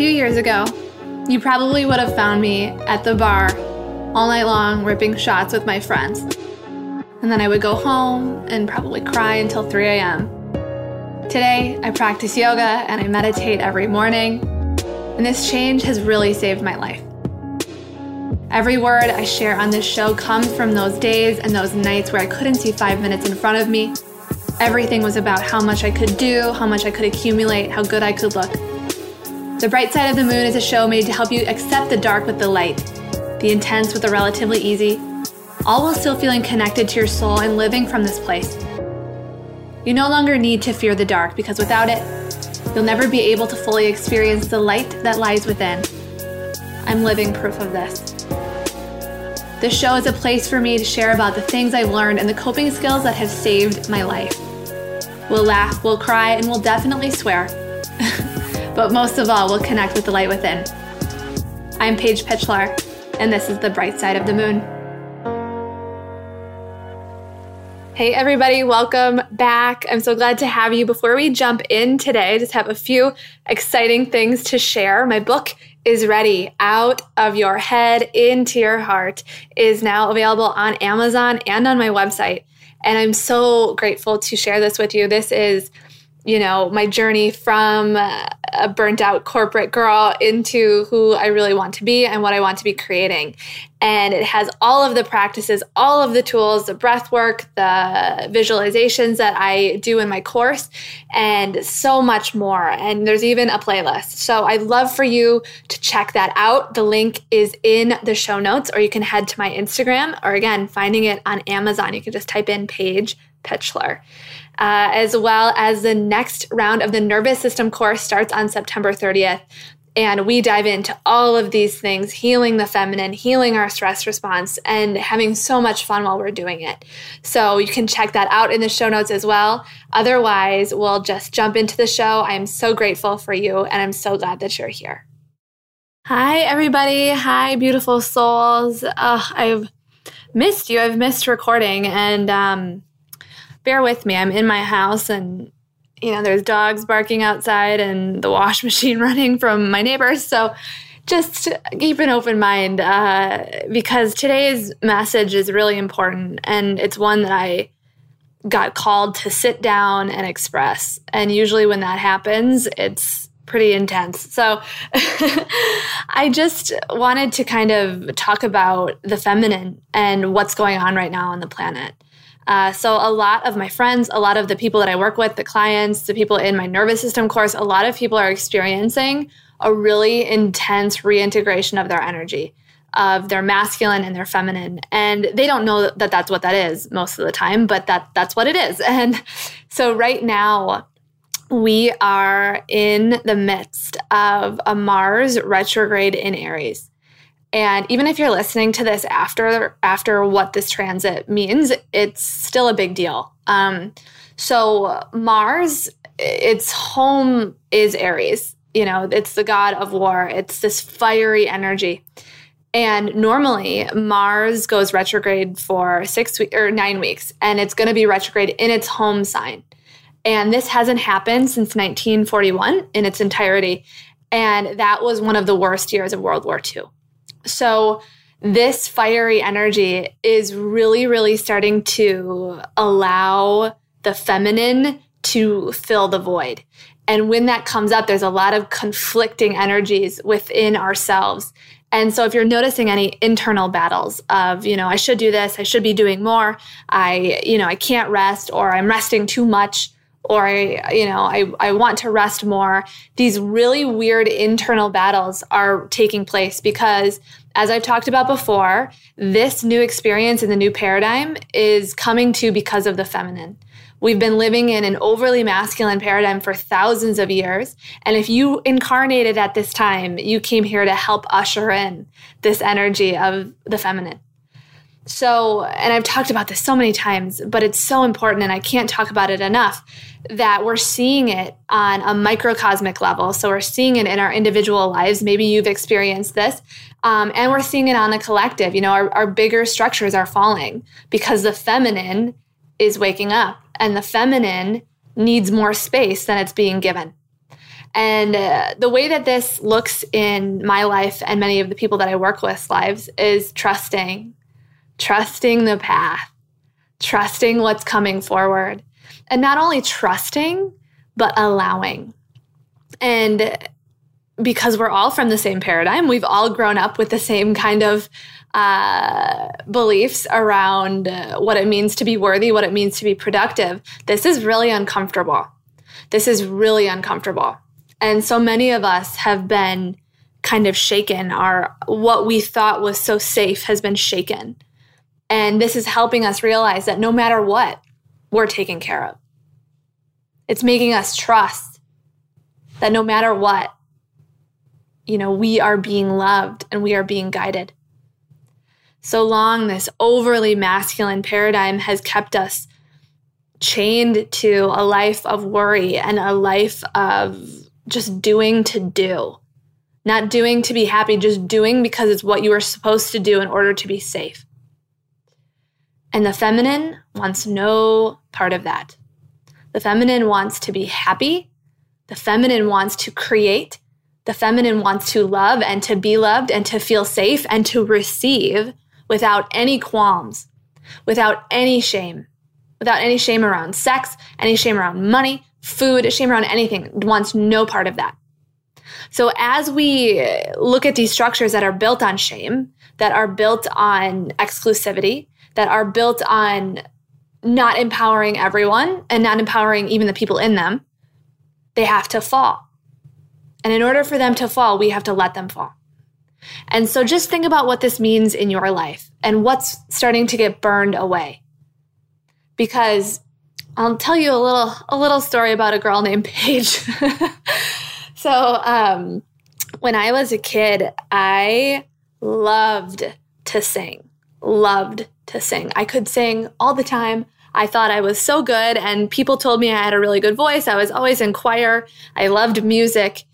few years ago, you probably would have found me at the bar all night long ripping shots with my friends. And then I would go home and probably cry until 3 a.m. Today, I practice yoga and I meditate every morning, and this change has really saved my life. Every word I share on this show comes from those days and those nights where I couldn't see five minutes in front of me. Everything was about how much I could do, how much I could accumulate, how good I could look. The Bright Side of the Moon is a show made to help you accept the dark with the light, the intense with the relatively easy, all while still feeling connected to your soul and living from this place. You no longer need to fear the dark because without it, you'll never be able to fully experience the light that lies within. I'm living proof of this. This show is a place for me to share about the things I've learned and the coping skills that have saved my life. We'll laugh, we'll cry, and we'll definitely swear. But most of all, we'll connect with the light within. I'm Paige Pitchler, and this is the bright side of the moon. Hey, everybody, welcome back. I'm so glad to have you. Before we jump in today, I just have a few exciting things to share. My book is ready out of your head into your heart is now available on Amazon and on my website. And I'm so grateful to share this with you. This is you know, my journey from uh, a burnt out corporate girl into who I really want to be and what I want to be creating. And it has all of the practices, all of the tools, the breath work, the visualizations that I do in my course, and so much more. And there's even a playlist. So I'd love for you to check that out. The link is in the show notes, or you can head to my Instagram, or again, finding it on Amazon. You can just type in Paige Pitchler uh, as well as the next round of the nervous system course starts on September 30th. And we dive into all of these things healing the feminine, healing our stress response, and having so much fun while we're doing it. So you can check that out in the show notes as well. Otherwise, we'll just jump into the show. I am so grateful for you, and I'm so glad that you're here. Hi, everybody. Hi, beautiful souls. I've missed you. I've missed recording, and um, bear with me. I'm in my house and you know, there's dogs barking outside and the wash machine running from my neighbors. So just keep an open mind uh, because today's message is really important and it's one that I got called to sit down and express. And usually when that happens, it's pretty intense. So I just wanted to kind of talk about the feminine and what's going on right now on the planet. Uh, so, a lot of my friends, a lot of the people that I work with, the clients, the people in my nervous system course, a lot of people are experiencing a really intense reintegration of their energy, of their masculine and their feminine. And they don't know that that's what that is most of the time, but that that's what it is. And so, right now, we are in the midst of a Mars retrograde in Aries. And even if you're listening to this after after what this transit means, it's still a big deal. Um, so Mars, its home is Aries. You know, it's the god of war. It's this fiery energy. And normally Mars goes retrograde for six weeks or nine weeks, and it's going to be retrograde in its home sign. And this hasn't happened since 1941 in its entirety. And that was one of the worst years of World War II. So, this fiery energy is really, really starting to allow the feminine to fill the void. And when that comes up, there's a lot of conflicting energies within ourselves. And so if you're noticing any internal battles of, you know, I should do this, I should be doing more, I, you know, I can't rest or I'm resting too much, or I, you know, I, I want to rest more. These really weird internal battles are taking place because, as I've talked about before, this new experience in the new paradigm is coming to because of the feminine. We've been living in an overly masculine paradigm for thousands of years. And if you incarnated at this time, you came here to help usher in this energy of the feminine. So, and I've talked about this so many times, but it's so important and I can't talk about it enough that we're seeing it on a microcosmic level. So, we're seeing it in our individual lives. Maybe you've experienced this. Um, and we're seeing it on the collective. You know, our, our bigger structures are falling because the feminine is waking up and the feminine needs more space than it's being given. And uh, the way that this looks in my life and many of the people that I work with's lives is trusting, trusting the path, trusting what's coming forward. And not only trusting, but allowing. And because we're all from the same paradigm, we've all grown up with the same kind of uh, beliefs around uh, what it means to be worthy, what it means to be productive. This is really uncomfortable. This is really uncomfortable. And so many of us have been kind of shaken. Our what we thought was so safe has been shaken. And this is helping us realize that no matter what, we're taken care of. It's making us trust that no matter what, you know, we are being loved and we are being guided. So long, this overly masculine paradigm has kept us chained to a life of worry and a life of just doing to do. Not doing to be happy, just doing because it's what you are supposed to do in order to be safe. And the feminine wants no part of that. The feminine wants to be happy. The feminine wants to create. The feminine wants to love and to be loved and to feel safe and to receive without any qualms, without any shame, without any shame around sex, any shame around money, food, shame around anything, wants no part of that. So as we look at these structures that are built on shame, that are built on exclusivity, that are built on not empowering everyone and not empowering even the people in them, they have to fall. And in order for them to fall, we have to let them fall. And so just think about what this means in your life and what's starting to get burned away. Because I'll tell you a little a little story about a girl named Paige. so um, when I was a kid, I loved to sing. Loved to sing. I could sing all the time. I thought I was so good, and people told me I had a really good voice. I was always in choir. I loved music,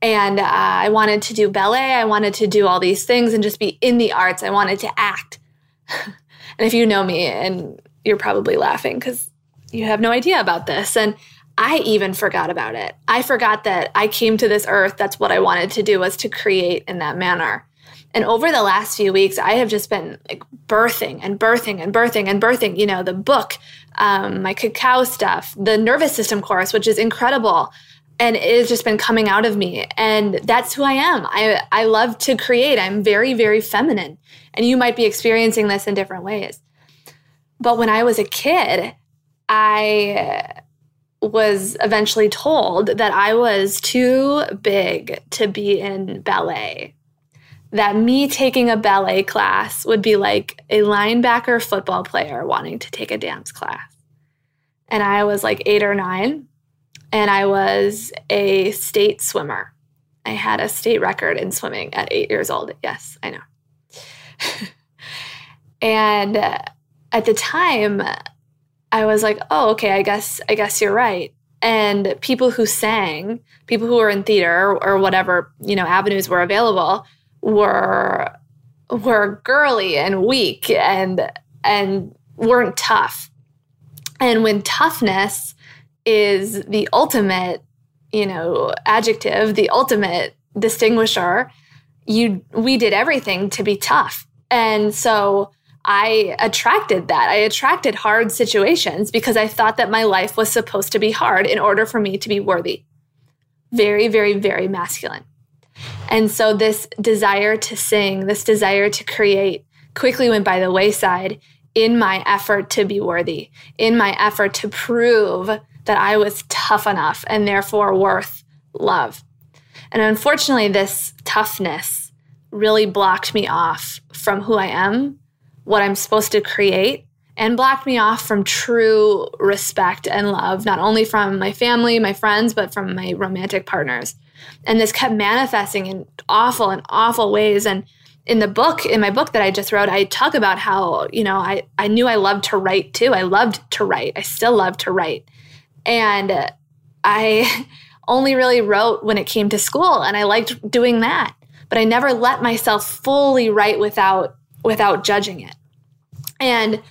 and uh, I wanted to do ballet. I wanted to do all these things and just be in the arts. I wanted to act. and if you know me, and you're probably laughing because you have no idea about this. And I even forgot about it. I forgot that I came to this earth. That's what I wanted to do was to create in that manner. And over the last few weeks, I have just been like birthing and birthing and birthing and birthing, you know, the book, um, my cacao stuff, the nervous system course, which is incredible. And it has just been coming out of me. And that's who I am. I, I love to create. I'm very, very feminine. And you might be experiencing this in different ways. But when I was a kid, I was eventually told that I was too big to be in ballet. That me taking a ballet class would be like a linebacker football player wanting to take a dance class. And I was like eight or nine, and I was a state swimmer. I had a state record in swimming at eight years old. Yes, I know. and uh, at the time, I was like, oh, okay, I guess I guess you're right. And people who sang, people who were in theater or whatever, you know, avenues were available were were girly and weak and and weren't tough. And when toughness is the ultimate, you know, adjective, the ultimate distinguisher, you we did everything to be tough. And so I attracted that. I attracted hard situations because I thought that my life was supposed to be hard in order for me to be worthy. Very, very, very masculine. And so this desire to sing, this desire to create quickly went by the wayside in my effort to be worthy, in my effort to prove that I was tough enough and therefore worth love. And unfortunately, this toughness really blocked me off from who I am what I'm supposed to create and blocked me off from true respect and love, not only from my family, my friends, but from my romantic partners. And this kept manifesting in awful and awful ways. And in the book, in my book that I just wrote, I talk about how, you know, I, I knew I loved to write too. I loved to write. I still love to write. And I only really wrote when it came to school and I liked doing that. But I never let myself fully write without without judging it. And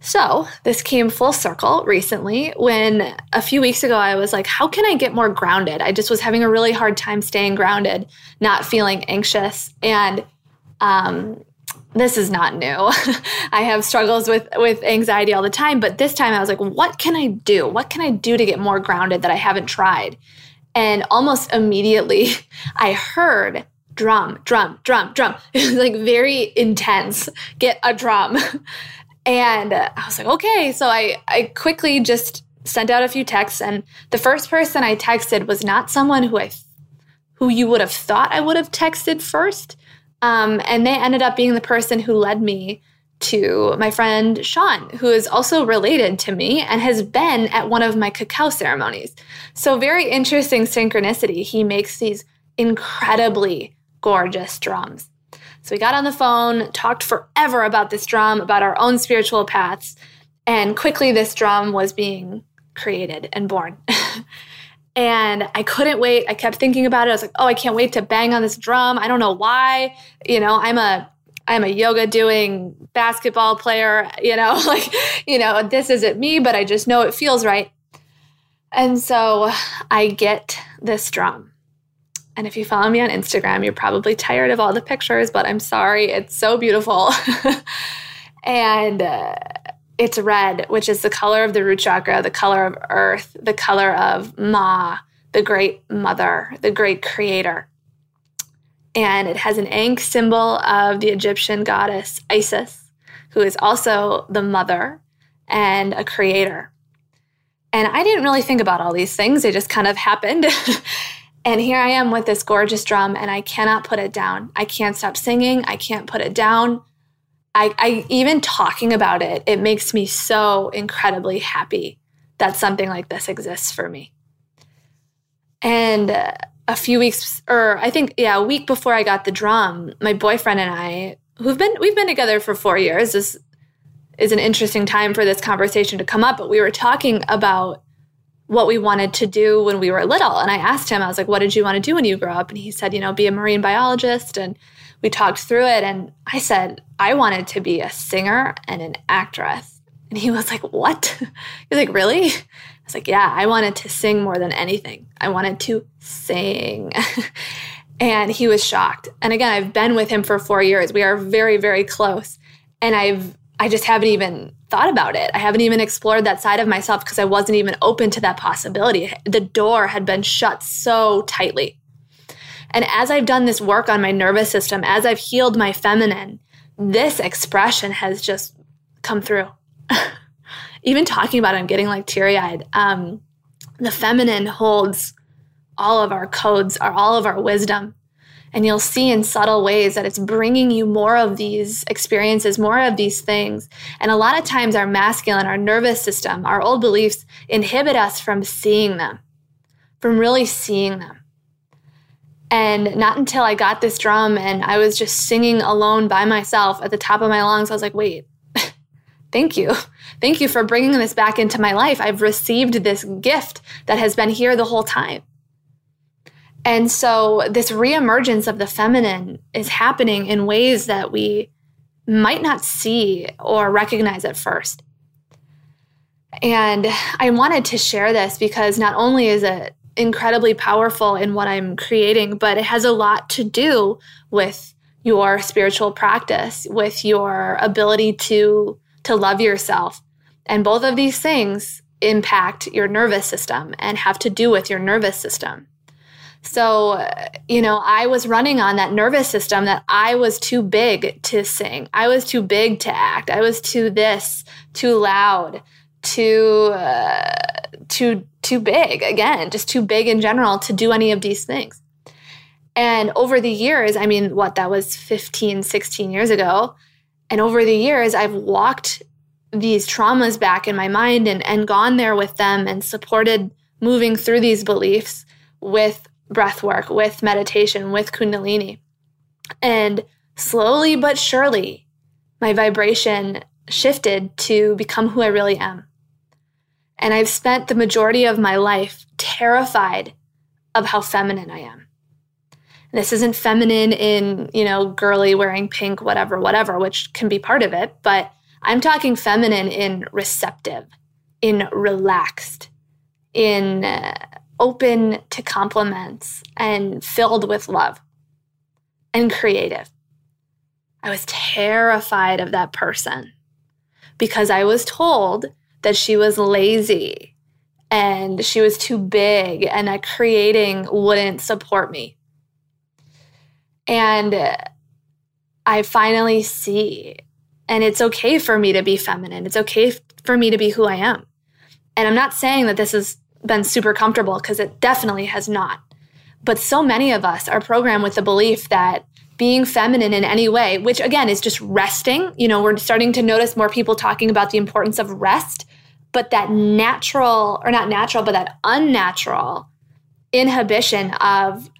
So, this came full circle recently when a few weeks ago I was like, how can I get more grounded? I just was having a really hard time staying grounded, not feeling anxious. And um, this is not new. I have struggles with with anxiety all the time, but this time I was like, what can I do? What can I do to get more grounded that I haven't tried? And almost immediately I heard drum, drum, drum, drum. It was like very intense. Get a drum. And I was like, okay. So I, I quickly just sent out a few texts. And the first person I texted was not someone who I, who you would have thought I would have texted first. Um, and they ended up being the person who led me to my friend Sean, who is also related to me and has been at one of my cacao ceremonies. So, very interesting synchronicity. He makes these incredibly gorgeous drums. So we got on the phone, talked forever about this drum, about our own spiritual paths, and quickly this drum was being created and born. and I couldn't wait. I kept thinking about it. I was like, "Oh, I can't wait to bang on this drum." I don't know why. You know, I'm a I'm a yoga doing basketball player, you know, like, you know, this isn't me, but I just know it feels right. And so I get this drum and if you follow me on Instagram, you're probably tired of all the pictures, but I'm sorry. It's so beautiful. and uh, it's red, which is the color of the root chakra, the color of earth, the color of Ma, the great mother, the great creator. And it has an Ankh symbol of the Egyptian goddess Isis, who is also the mother and a creator. And I didn't really think about all these things, they just kind of happened. And here I am with this gorgeous drum, and I cannot put it down. I can't stop singing. I can't put it down. I, I even talking about it, it makes me so incredibly happy that something like this exists for me. And uh, a few weeks, or I think, yeah, a week before I got the drum, my boyfriend and I, who've been, we've been together for four years. This is an interesting time for this conversation to come up, but we were talking about what we wanted to do when we were little. And I asked him, I was like, what did you want to do when you grow up? And he said, you know, be a marine biologist. And we talked through it. And I said, I wanted to be a singer and an actress. And he was like, what? He was like, really? I was like, yeah, I wanted to sing more than anything. I wanted to sing. and he was shocked. And again, I've been with him for four years. We are very, very close. And I've, I just haven't even thought about it. I haven't even explored that side of myself because I wasn't even open to that possibility. The door had been shut so tightly. And as I've done this work on my nervous system, as I've healed my feminine, this expression has just come through. even talking about it, I'm getting like teary eyed. Um, the feminine holds all of our codes, all of our wisdom. And you'll see in subtle ways that it's bringing you more of these experiences, more of these things. And a lot of times, our masculine, our nervous system, our old beliefs inhibit us from seeing them, from really seeing them. And not until I got this drum and I was just singing alone by myself at the top of my lungs, I was like, wait, thank you. Thank you for bringing this back into my life. I've received this gift that has been here the whole time. And so this reemergence of the feminine is happening in ways that we might not see or recognize at first. And I wanted to share this because not only is it incredibly powerful in what I'm creating, but it has a lot to do with your spiritual practice, with your ability to to love yourself. And both of these things impact your nervous system and have to do with your nervous system. So, you know, I was running on that nervous system that I was too big to sing. I was too big to act. I was too this, too loud, too uh, too too big again, just too big in general to do any of these things. And over the years, I mean, what that was 15, 16 years ago, and over the years I've walked these traumas back in my mind and and gone there with them and supported moving through these beliefs with breath work, with meditation, with Kundalini. And slowly but surely, my vibration shifted to become who I really am. And I've spent the majority of my life terrified of how feminine I am. this isn't feminine in, you know, girly wearing pink, whatever, whatever, which can be part of it, but I'm talking feminine in receptive, in relaxed, in uh, open to compliments and filled with love and creative. I was terrified of that person because I was told that she was lazy and she was too big and that creating wouldn't support me. And I finally see, and it's okay for me to be feminine. It's okay for me to be who I am. And I'm not saying that this has been super comfortable because it definitely has not. But so many of us are programmed with the belief that being feminine in any way, which again is just resting, you know, we're starting to notice more people talking about the importance of rest, but that natural, or not natural, but that unnatural inhibition of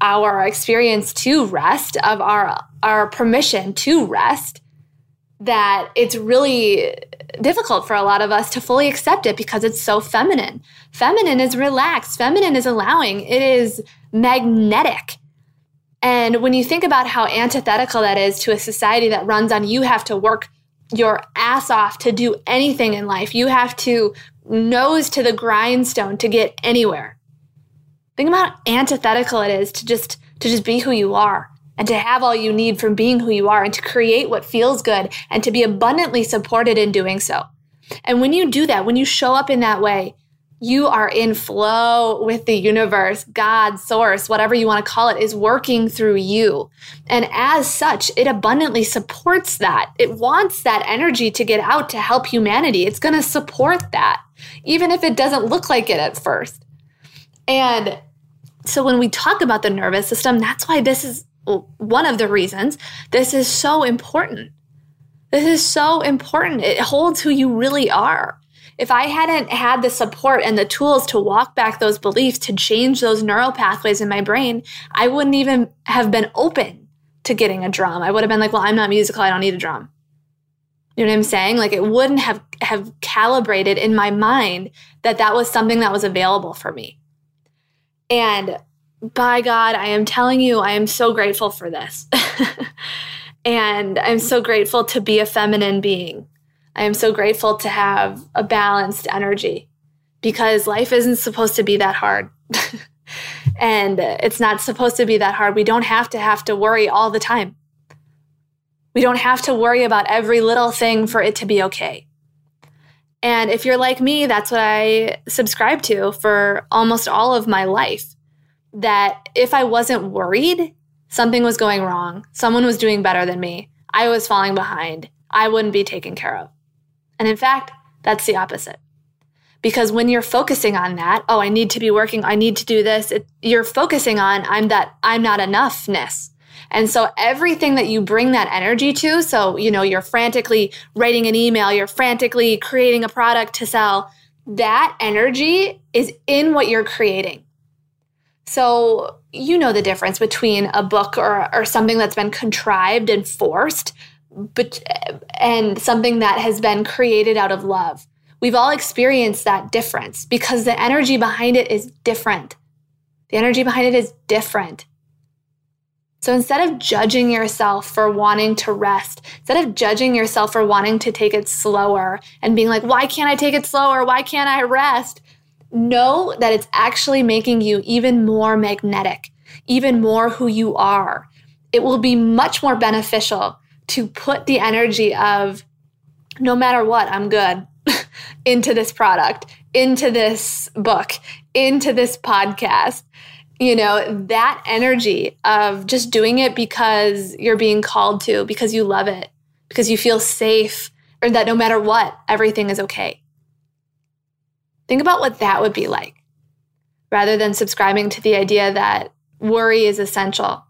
our experience to rest, of our, our permission to rest, that it's really difficult for a lot of us to fully accept it because it's so feminine. Feminine is relaxed, feminine is allowing, it is magnetic. And when you think about how antithetical that is to a society that runs on you have to work your ass off to do anything in life, you have to nose to the grindstone to get anywhere. Think about how antithetical it is to just to just be who you are and to have all you need from being who you are and to create what feels good and to be abundantly supported in doing so. And when you do that, when you show up in that way, you are in flow with the universe, God, source, whatever you want to call it, is working through you. And as such, it abundantly supports that. It wants that energy to get out to help humanity. It's going to support that, even if it doesn't look like it at first. And so when we talk about the nervous system, that's why this is one of the reasons this is so important. This is so important. It holds who you really are. If I hadn't had the support and the tools to walk back those beliefs, to change those neural pathways in my brain, I wouldn't even have been open to getting a drum. I would have been like, well, I'm not musical. I don't need a drum. You know what I'm saying? Like it wouldn't have, have calibrated in my mind that that was something that was available for me. And by God, I am telling you, I am so grateful for this. and I'm so grateful to be a feminine being. I am so grateful to have a balanced energy because life isn't supposed to be that hard. and it's not supposed to be that hard. We don't have to have to worry all the time. We don't have to worry about every little thing for it to be okay. And if you're like me, that's what I subscribe to for almost all of my life that if I wasn't worried, something was going wrong, someone was doing better than me, I was falling behind, I wouldn't be taken care of. And in fact, that's the opposite. Because when you're focusing on that, oh, I need to be working, I need to do this, it, you're focusing on I'm that I'm not enoughness. And so everything that you bring that energy to, so, you know, you're frantically writing an email, you're frantically creating a product to sell, that energy is in what you're creating. So you know the difference between a book or, or something that's been contrived and forced, but and something that has been created out of love. We've all experienced that difference because the energy behind it is different. The energy behind it is different. So instead of judging yourself for wanting to rest, instead of judging yourself for wanting to take it slower and being like, why can't I take it slower? Why can't I rest? Know that it's actually making you even more magnetic, even more who you are. It will be much more beneficial to put the energy of no matter what, I'm good into this product, into this book, into this podcast. You know, that energy of just doing it because you're being called to, because you love it, because you feel safe, or that no matter what, everything is okay. Think about what that would be like rather than subscribing to the idea that worry is essential,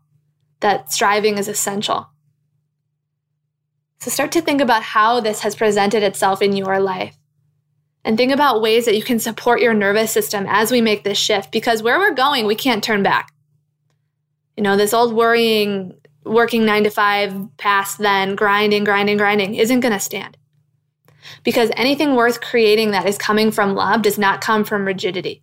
that striving is essential. So start to think about how this has presented itself in your life. And think about ways that you can support your nervous system as we make this shift because where we're going, we can't turn back. You know, this old worrying, working nine to five past then, grinding, grinding, grinding isn't going to stand because anything worth creating that is coming from love does not come from rigidity.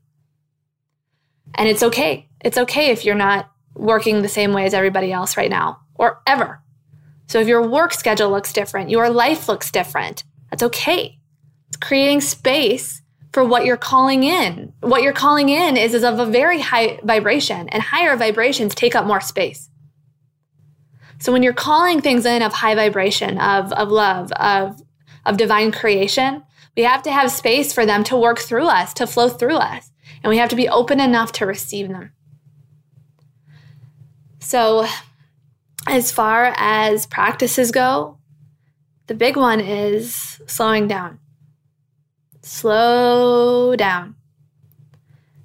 And it's okay. It's okay if you're not working the same way as everybody else right now or ever. So if your work schedule looks different, your life looks different, that's okay. It's creating space for what you're calling in. What you're calling in is, is of a very high vibration, and higher vibrations take up more space. So when you're calling things in of high vibration, of, of love, of, of divine creation, we have to have space for them to work through us, to flow through us. And we have to be open enough to receive them. So, as far as practices go, the big one is slowing down. Slow down.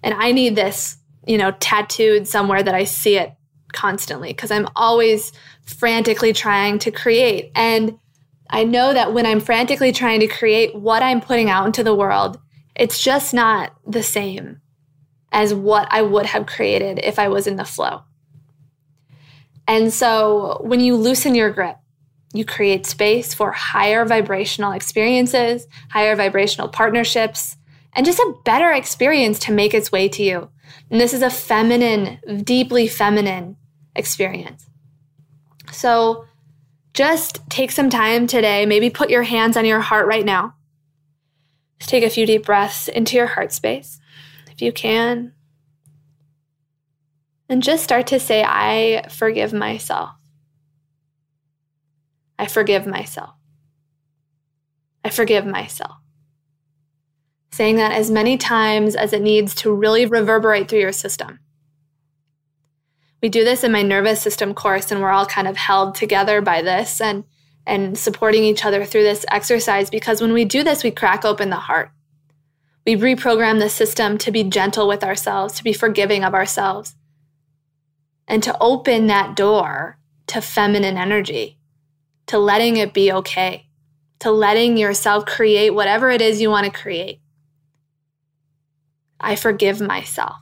And I need this, you know, tattooed somewhere that I see it constantly because I'm always frantically trying to create. And I know that when I'm frantically trying to create what I'm putting out into the world, it's just not the same as what I would have created if I was in the flow. And so when you loosen your grip, you create space for higher vibrational experiences, higher vibrational partnerships, and just a better experience to make its way to you. And this is a feminine, deeply feminine experience. So just take some time today, maybe put your hands on your heart right now. Just take a few deep breaths into your heart space, if you can. And just start to say, I forgive myself. I forgive myself. I forgive myself. Saying that as many times as it needs to really reverberate through your system. We do this in my nervous system course, and we're all kind of held together by this and, and supporting each other through this exercise because when we do this, we crack open the heart. We reprogram the system to be gentle with ourselves, to be forgiving of ourselves, and to open that door to feminine energy to letting it be okay, to letting yourself create whatever it is you want to create. I forgive myself.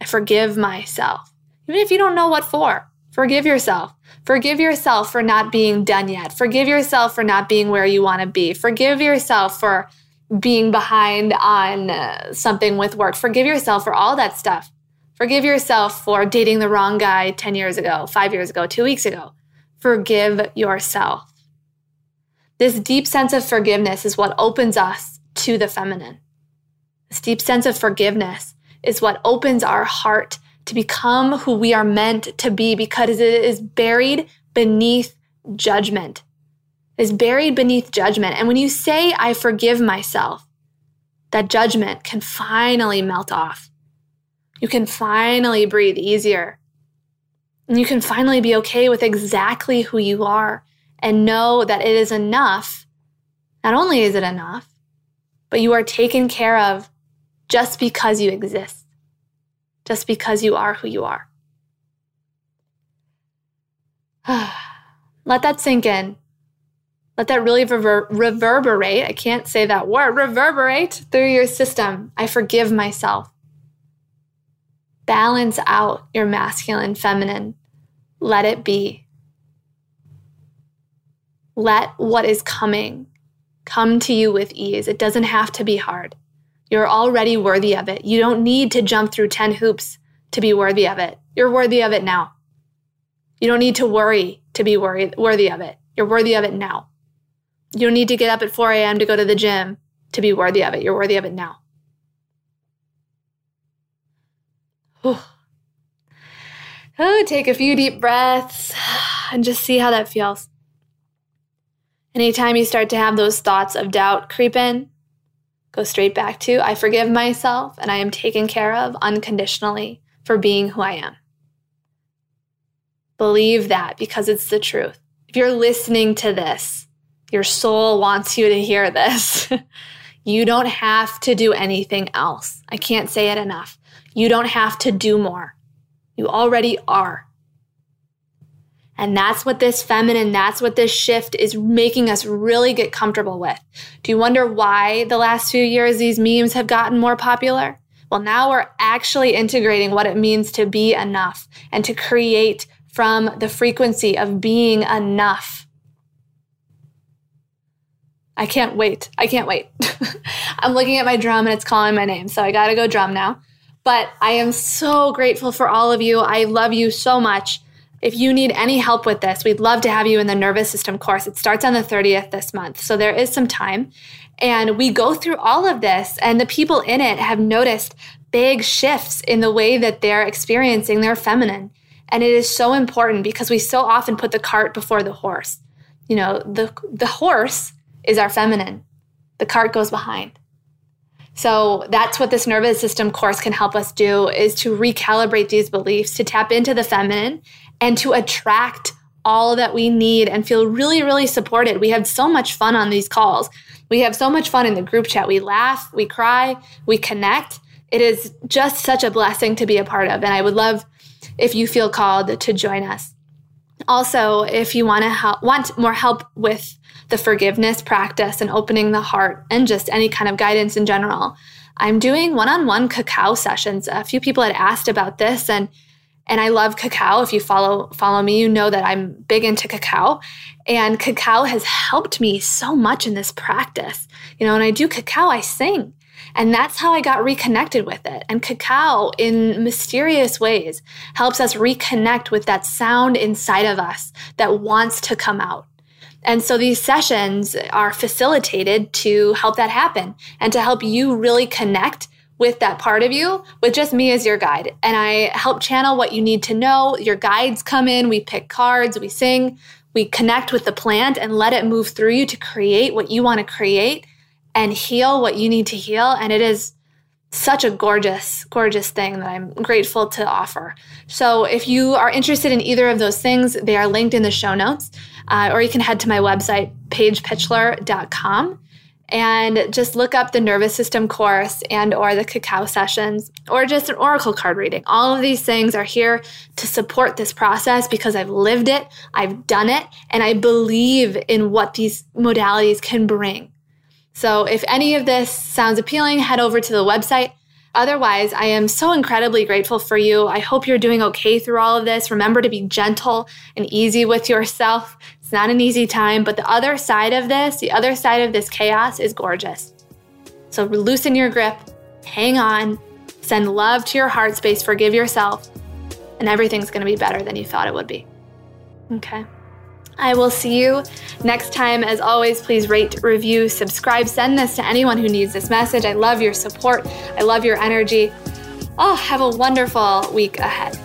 I forgive myself. Even if you don't know what for, forgive yourself. Forgive yourself for not being done yet. Forgive yourself for not being where you want to be. Forgive yourself for being behind on uh, something with work. Forgive yourself for all that stuff. Forgive yourself for dating the wrong guy 10 years ago, five years ago, two weeks ago forgive yourself. This deep sense of forgiveness is what opens us to the feminine. This deep sense of forgiveness is what opens our heart to become who we are meant to be because it is buried beneath judgment. Is buried beneath judgment. And when you say, I forgive myself, that judgment can finally melt off. You can finally breathe easier. And you can finally be okay with exactly who you are and know that it is enough. Not only is it enough, but you are taken care of just because you exist, just because you are who you are. Let that sink in. Let that really rever- reverberate. I can't say that word, reverberate through your system. I forgive myself balance out your masculine, feminine. Let it be. Let what is coming come to you with ease. It doesn't have to be hard. You're already worthy of it. You don't need to jump through 10 hoops to be worthy of it. You're worthy of it now. You don't need to worry to be worried, worthy of it. You're worthy of it now. You don't need to get up at 4 a.m. to go to the gym to be worthy of it. You're worthy of it now. Oh, take a few deep breaths and just see how that feels. Anytime you start to have those thoughts of doubt creep in, go straight back to I forgive myself and I am taken care of unconditionally for being who I am. Believe that because it's the truth. If you're listening to this, your soul wants you to hear this. you don't have to do anything else. I can't say it enough. You don't have to do more. You already are. And that's what this feminine, that's what this shift is making us really get comfortable with. Do you wonder why the last few years these memes have gotten more popular? Well, now we're actually integrating what it means to be enough and to create from the frequency of being enough. I can't wait. I can't wait. I'm looking at my drum and it's calling my name. So I got to go drum now. But I am so grateful for all of you. I love you so much. If you need any help with this, we'd love to have you in the nervous system course. It starts on the 30th this month, so there is some time. And we go through all of this, and the people in it have noticed big shifts in the way that they're experiencing their feminine. And it is so important because we so often put the cart before the horse. You know, the, the horse is our feminine, the cart goes behind. So that's what this nervous system course can help us do is to recalibrate these beliefs, to tap into the feminine and to attract all that we need and feel really, really supported. We have so much fun on these calls. We have so much fun in the group chat. We laugh, we cry, we connect. It is just such a blessing to be a part of. And I would love if you feel called to join us. Also, if you want to help, want more help with the forgiveness practice and opening the heart and just any kind of guidance in general. I'm doing one-on-one cacao sessions. A few people had asked about this and and I love cacao. If you follow follow me, you know that I'm big into cacao. And cacao has helped me so much in this practice. You know, when I do cacao, I sing. And that's how I got reconnected with it. And cacao, in mysterious ways, helps us reconnect with that sound inside of us that wants to come out. And so these sessions are facilitated to help that happen and to help you really connect with that part of you with just me as your guide. And I help channel what you need to know. Your guides come in, we pick cards, we sing, we connect with the plant and let it move through you to create what you want to create and heal what you need to heal. And it is such a gorgeous, gorgeous thing that I'm grateful to offer. So if you are interested in either of those things, they are linked in the show notes, uh, or you can head to my website, paigepitchler.com and just look up the nervous system course and or the cacao sessions or just an oracle card reading all of these things are here to support this process because i've lived it i've done it and i believe in what these modalities can bring so if any of this sounds appealing, head over to the website. Otherwise, I am so incredibly grateful for you. I hope you're doing okay through all of this. Remember to be gentle and easy with yourself. It's not an easy time, but the other side of this, the other side of this chaos is gorgeous. So loosen your grip, hang on, send love to your heart space, forgive yourself, and everything's going to be better than you thought it would be. Okay. I will see you next time. As always, please rate, review, subscribe, send this to anyone who needs this message. I love your support. I love your energy. Oh, have a wonderful week ahead.